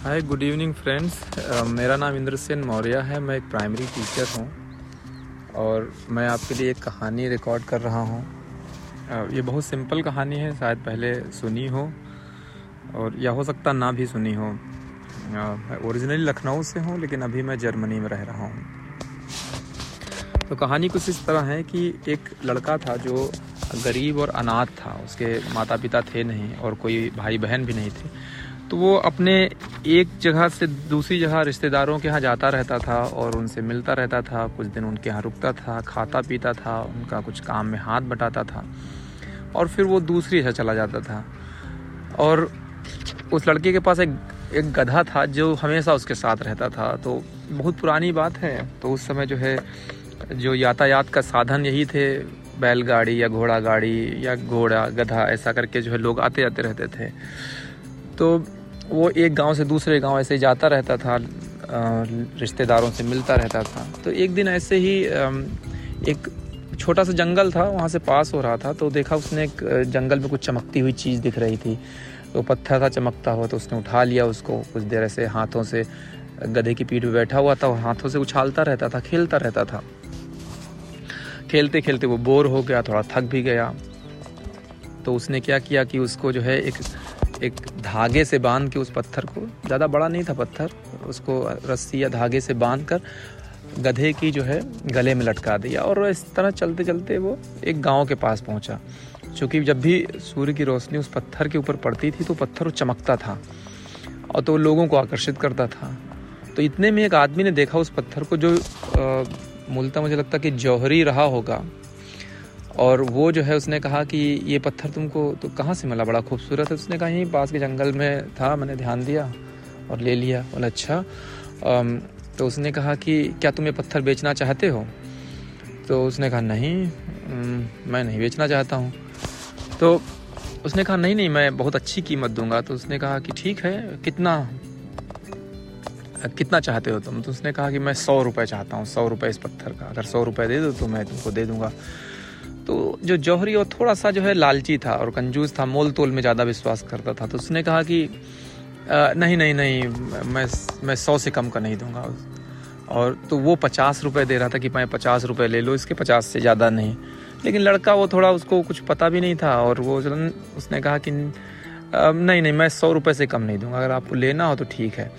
Hi good evening friends मेरा नाम इंद्र सेन मौर्य है। मैं एक प्राइमरी टीचर हूँ और मैं आपके लिए एक कहानी रिकॉर्ड कर रहा हूँ। Uh, ये बहुत सिंपल कहानी है शायद पहले सुनी हो और या हो सकता ना भी सुनी हो। Uh, मैं ओरिजिनली लखनऊ से हूँ लेकिन अभी मैं जर्मनी में रह रहा हूँ। तो कहानी कुछ इस तरह है कि एक लड़का था जो गरीब और अनाथ था। उसके माता पिता थे नहीं और कोई भाई बहन भी नहीं थे। तो वो अपने एक जगह से दूसरी जगह रिश्तेदारों के यहाँ जाता रहता था और उनसे मिलता रहता था, कुछ दिन उनके यहाँ रुकता था, खाता पीता था, उनका कुछ काम में हाथ बटाता था और फिर वो दूसरी जगह चला जाता था। और उस लड़के के पास एक एक गधा था जो हमेशा उसके साथ रहता था। तो बहुत पुरानी बात है। तो उस समय जो है, जो यातायात का साधन यही थे, बैलगाड़ी या घोड़ा गाड़ी या घोड़ा, गधा, ऐसा करके जो है लोग आते जाते रहते थे। तो वो एक गाँव से दूसरे गाँव ऐसे जाता रहता था रिश्तेदारों से मिलता रहता था। तो एक दिन ऐसे ही एक छोटा सा जंगल था, वहाँ से पास हो रहा था तो देखा उसने एक जंगल में कुछ चमकती हुई चीज़ दिख रही थी। तो पत्थर था, चमकता हुआ तो उसने उठा लिया उसको, कुछ देर ऐसे हाथों से, गधे की पीठ पे बैठा हुआ था, और हाथों से उछालता रहता था, खेलता रहता था। खेलते खेलते वो बोर हो गया, थोड़ा थक भी गया। तो उसने क्या किया कि उसको जो है एक एक धागे से बाँध के उस पत्थर को, ज़्यादा बड़ा नहीं था पत्थर, उसको रस्सी या धागे से बाँध कर गधे की जो है गले में लटका दिया और इस तरह चलते चलते वो एक गाँव के पास पहुँचा। क्योंकि जब भी सूर्य की रोशनी उस पत्थर के ऊपर पड़ती थी तो पत्थर चमकता था और तो लोगों को आकर्षित करता था। तो इतने में एक आदमी ने देखा उस पत्थर को जो मूलतः मुझे लगता कि जौहरी रहा होगा। और वो जो है, उसने कहा कि ये पत्थर तुमको तो कहाँ से मिला? बड़ा खूबसूरत है। उसने कहा, यहीं पास के जंगल में था, मैंने ध्यान दिया और ले लिया। बोला अच्छा। तो उसने कहा कि क्या तुम ये पत्थर बेचना चाहते हो? तो उसने कहा, नहीं। मैं नहीं बेचना चाहता हूँ। तो उसने कहा, नहीं नहीं, मैं बहुत अच्छी कीमत दूँगा। तो उसने कहा कि ठीक है, कितना? कितना चाहते हो तुम? तो उसने कहा कि मैं सौ रुपये चाहता हूँ, सौ रुपये इस पत्थर का। अगर सौ रुपये दे दो तो मैं तुमको दे दूँगा। तो जो जौहरी वो थोड़ा सा जो है लालची था और कंजूस था मोल तोल में ज़्यादा विश्वास करता था तो उसने कहा कि आ, नहीं नहीं नहीं मैं मैं सौ से कम का नहीं दूँगा। और तो वो पचास रुपये दे रहा था कि मैं पचास रुपये ले लो इसके पचास से ज़्यादा नहीं। लेकिन लड़का वो थोड़ा उसको कुछ पता भी नहीं था और वो उसने कहा कि नहीं नहीं मैं सौ रुपये से कम नहीं दूँगा अगर आपको लेना हो तो ठीक है।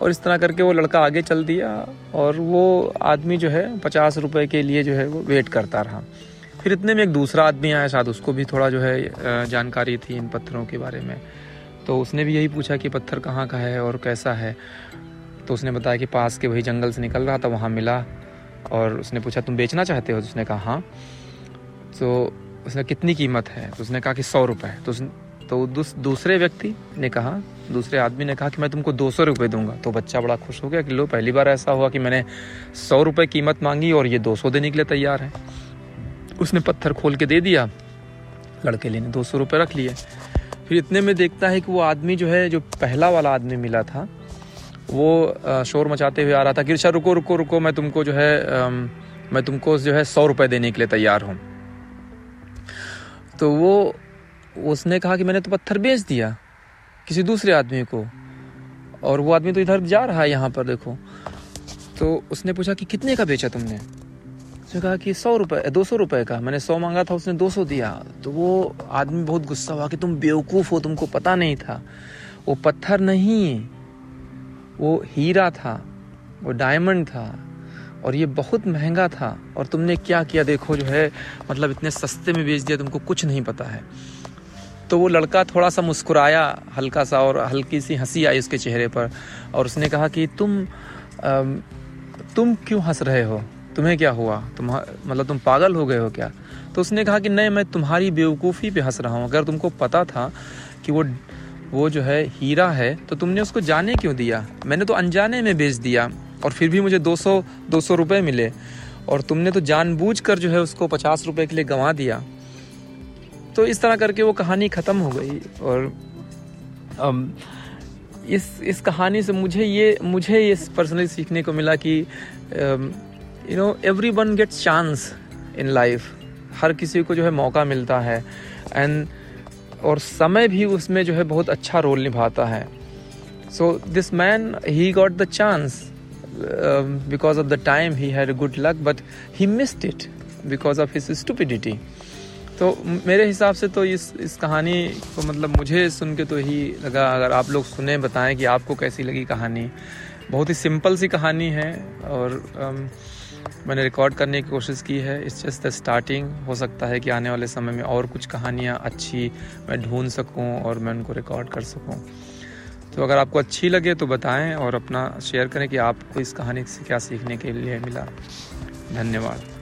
और इस तरह करके वो लड़का आगे चल दिया और वो आदमी जो है पचास रुपये के लिए जो है वो वेट करता रहा। फिर इतने में एक दूसरा आदमी आया शायद उसको भी थोड़ा जो है जानकारी थी इन पत्थरों के बारे में। तो उसने भी यही पूछा कि पत्थर कहाँ का है और कैसा है। तो उसने बताया कि पास के वही जंगल से निकल रहा था, वहाँ मिला और उसने पूछा, तुम बेचना चाहते हो? तो उसने कहा हाँ। तो उसने कितनी कीमत है? तो उसने कहा कि सौ रुपये तो तो दूसरे व्यक्ति ने कहा, दूसरे आदमी ने कहा कि मैं तुमको दो सौ रुपये दूँगा। तो बच्चा बड़ा खुश हो गया कि लो, पहली बार ऐसा हुआ कि मैंने सौ रुपये कीमत मांगी और ये दो सौ देने के लिए तैयार है। उसने पत्थर खोल के दे दिया। लड़के लेने दो सौ रुपये रख लिए। फिर इतने में देखता है कि वो आदमी जो है, जो पहला वाला आदमी मिला था, वो शोर मचाते हुए आ रहा था कि अच्छा रुको रुको रुको, मैं तुमको जो है मैं तुमको जो है सौ रुपये देने के लिए तैयार हूँ। तो वो, उसने कहा कि मैंने तो पत्थर बेच दिया किसी दूसरे आदमी को। और वो आदमी तो इधर जा रहा है यहाँ पर, देखो। तो उसने पूछा कि कितने का बेचा तुमने? उसने कहा कि सौ रुपये दो सौ रुपये का। मैंने सौ मांगा था, उसने दो सौ दिया। तो वो आदमी बहुत गुस्सा हुआ कि तुम बेवकूफ़ हो, तुमको पता नहीं था। वो पत्थर नहीं, वो हीरा था, वो डायमंड था, और ये बहुत महँगा था। और तुमने क्या किया? देखो, जो है मतलब इतने सस्ते में बेच दिया, तुमको कुछ नहीं पता है। तो वो लड़का थोड़ा सा मुस्कुराया, हल्का सा, और हल्की सी हँसी आई उसके चेहरे पर। और उसने कहा कि तुम तुम क्यों हंस रहे हो? तुम्हें क्या हुआ? तुम मतलब तुम पागल हो गए हो क्या? तो उसने कहा कि नहीं मैं तुम्हारी बेवकूफ़ी पे हंस रहा हूँ। अगर तुमको पता था कि वो वो जो है हीरा है तो तुमने उसको जाने क्यों दिया? मैंने तो अनजाने में बेच दिया और फिर भी मुझे 200 200 रुपए मिले और तुमने तो जानबूझकर जो है उसको पचास रुपए के लिए गंवा दिया। तो इस तरह करके वो कहानी ख़त्म हो गई और um, इस इस कहानी से मुझे ये मुझे ये पर्सनली सीखने को मिला कि you know everyone gets chance in life हर किसी को जो है मौका मिलता है। एंड और समय भी उसमें जो है बहुत अच्छा रोल निभाता है। So this man he got the chance because of the time he had good luck but he missed it because of his stupidity. तो मेरे हिसाब से तो इस इस कहानी को मतलब मुझे सुन के तो ही लगा अगर आप लोग सुने बताएँ कि आपको कैसी लगी कहानी। बहुत ही सिंपल सी कहानी है और um, मैंने रिकॉर्ड करने की कोशिश की है। इट्स जस्ट द स्टार्टिंग हो सकता है कि आने वाले समय में और कुछ कहानियाँ अच्छी मैं ढूंढ सकूँ और मैं उनको रिकॉर्ड कर सकूँ। तो अगर आपको अच्छी लगे तो बताएँ और अपना शेयर करें कि आपको इस कहानी से क्या सीखने के लिए मिला। धन्यवाद।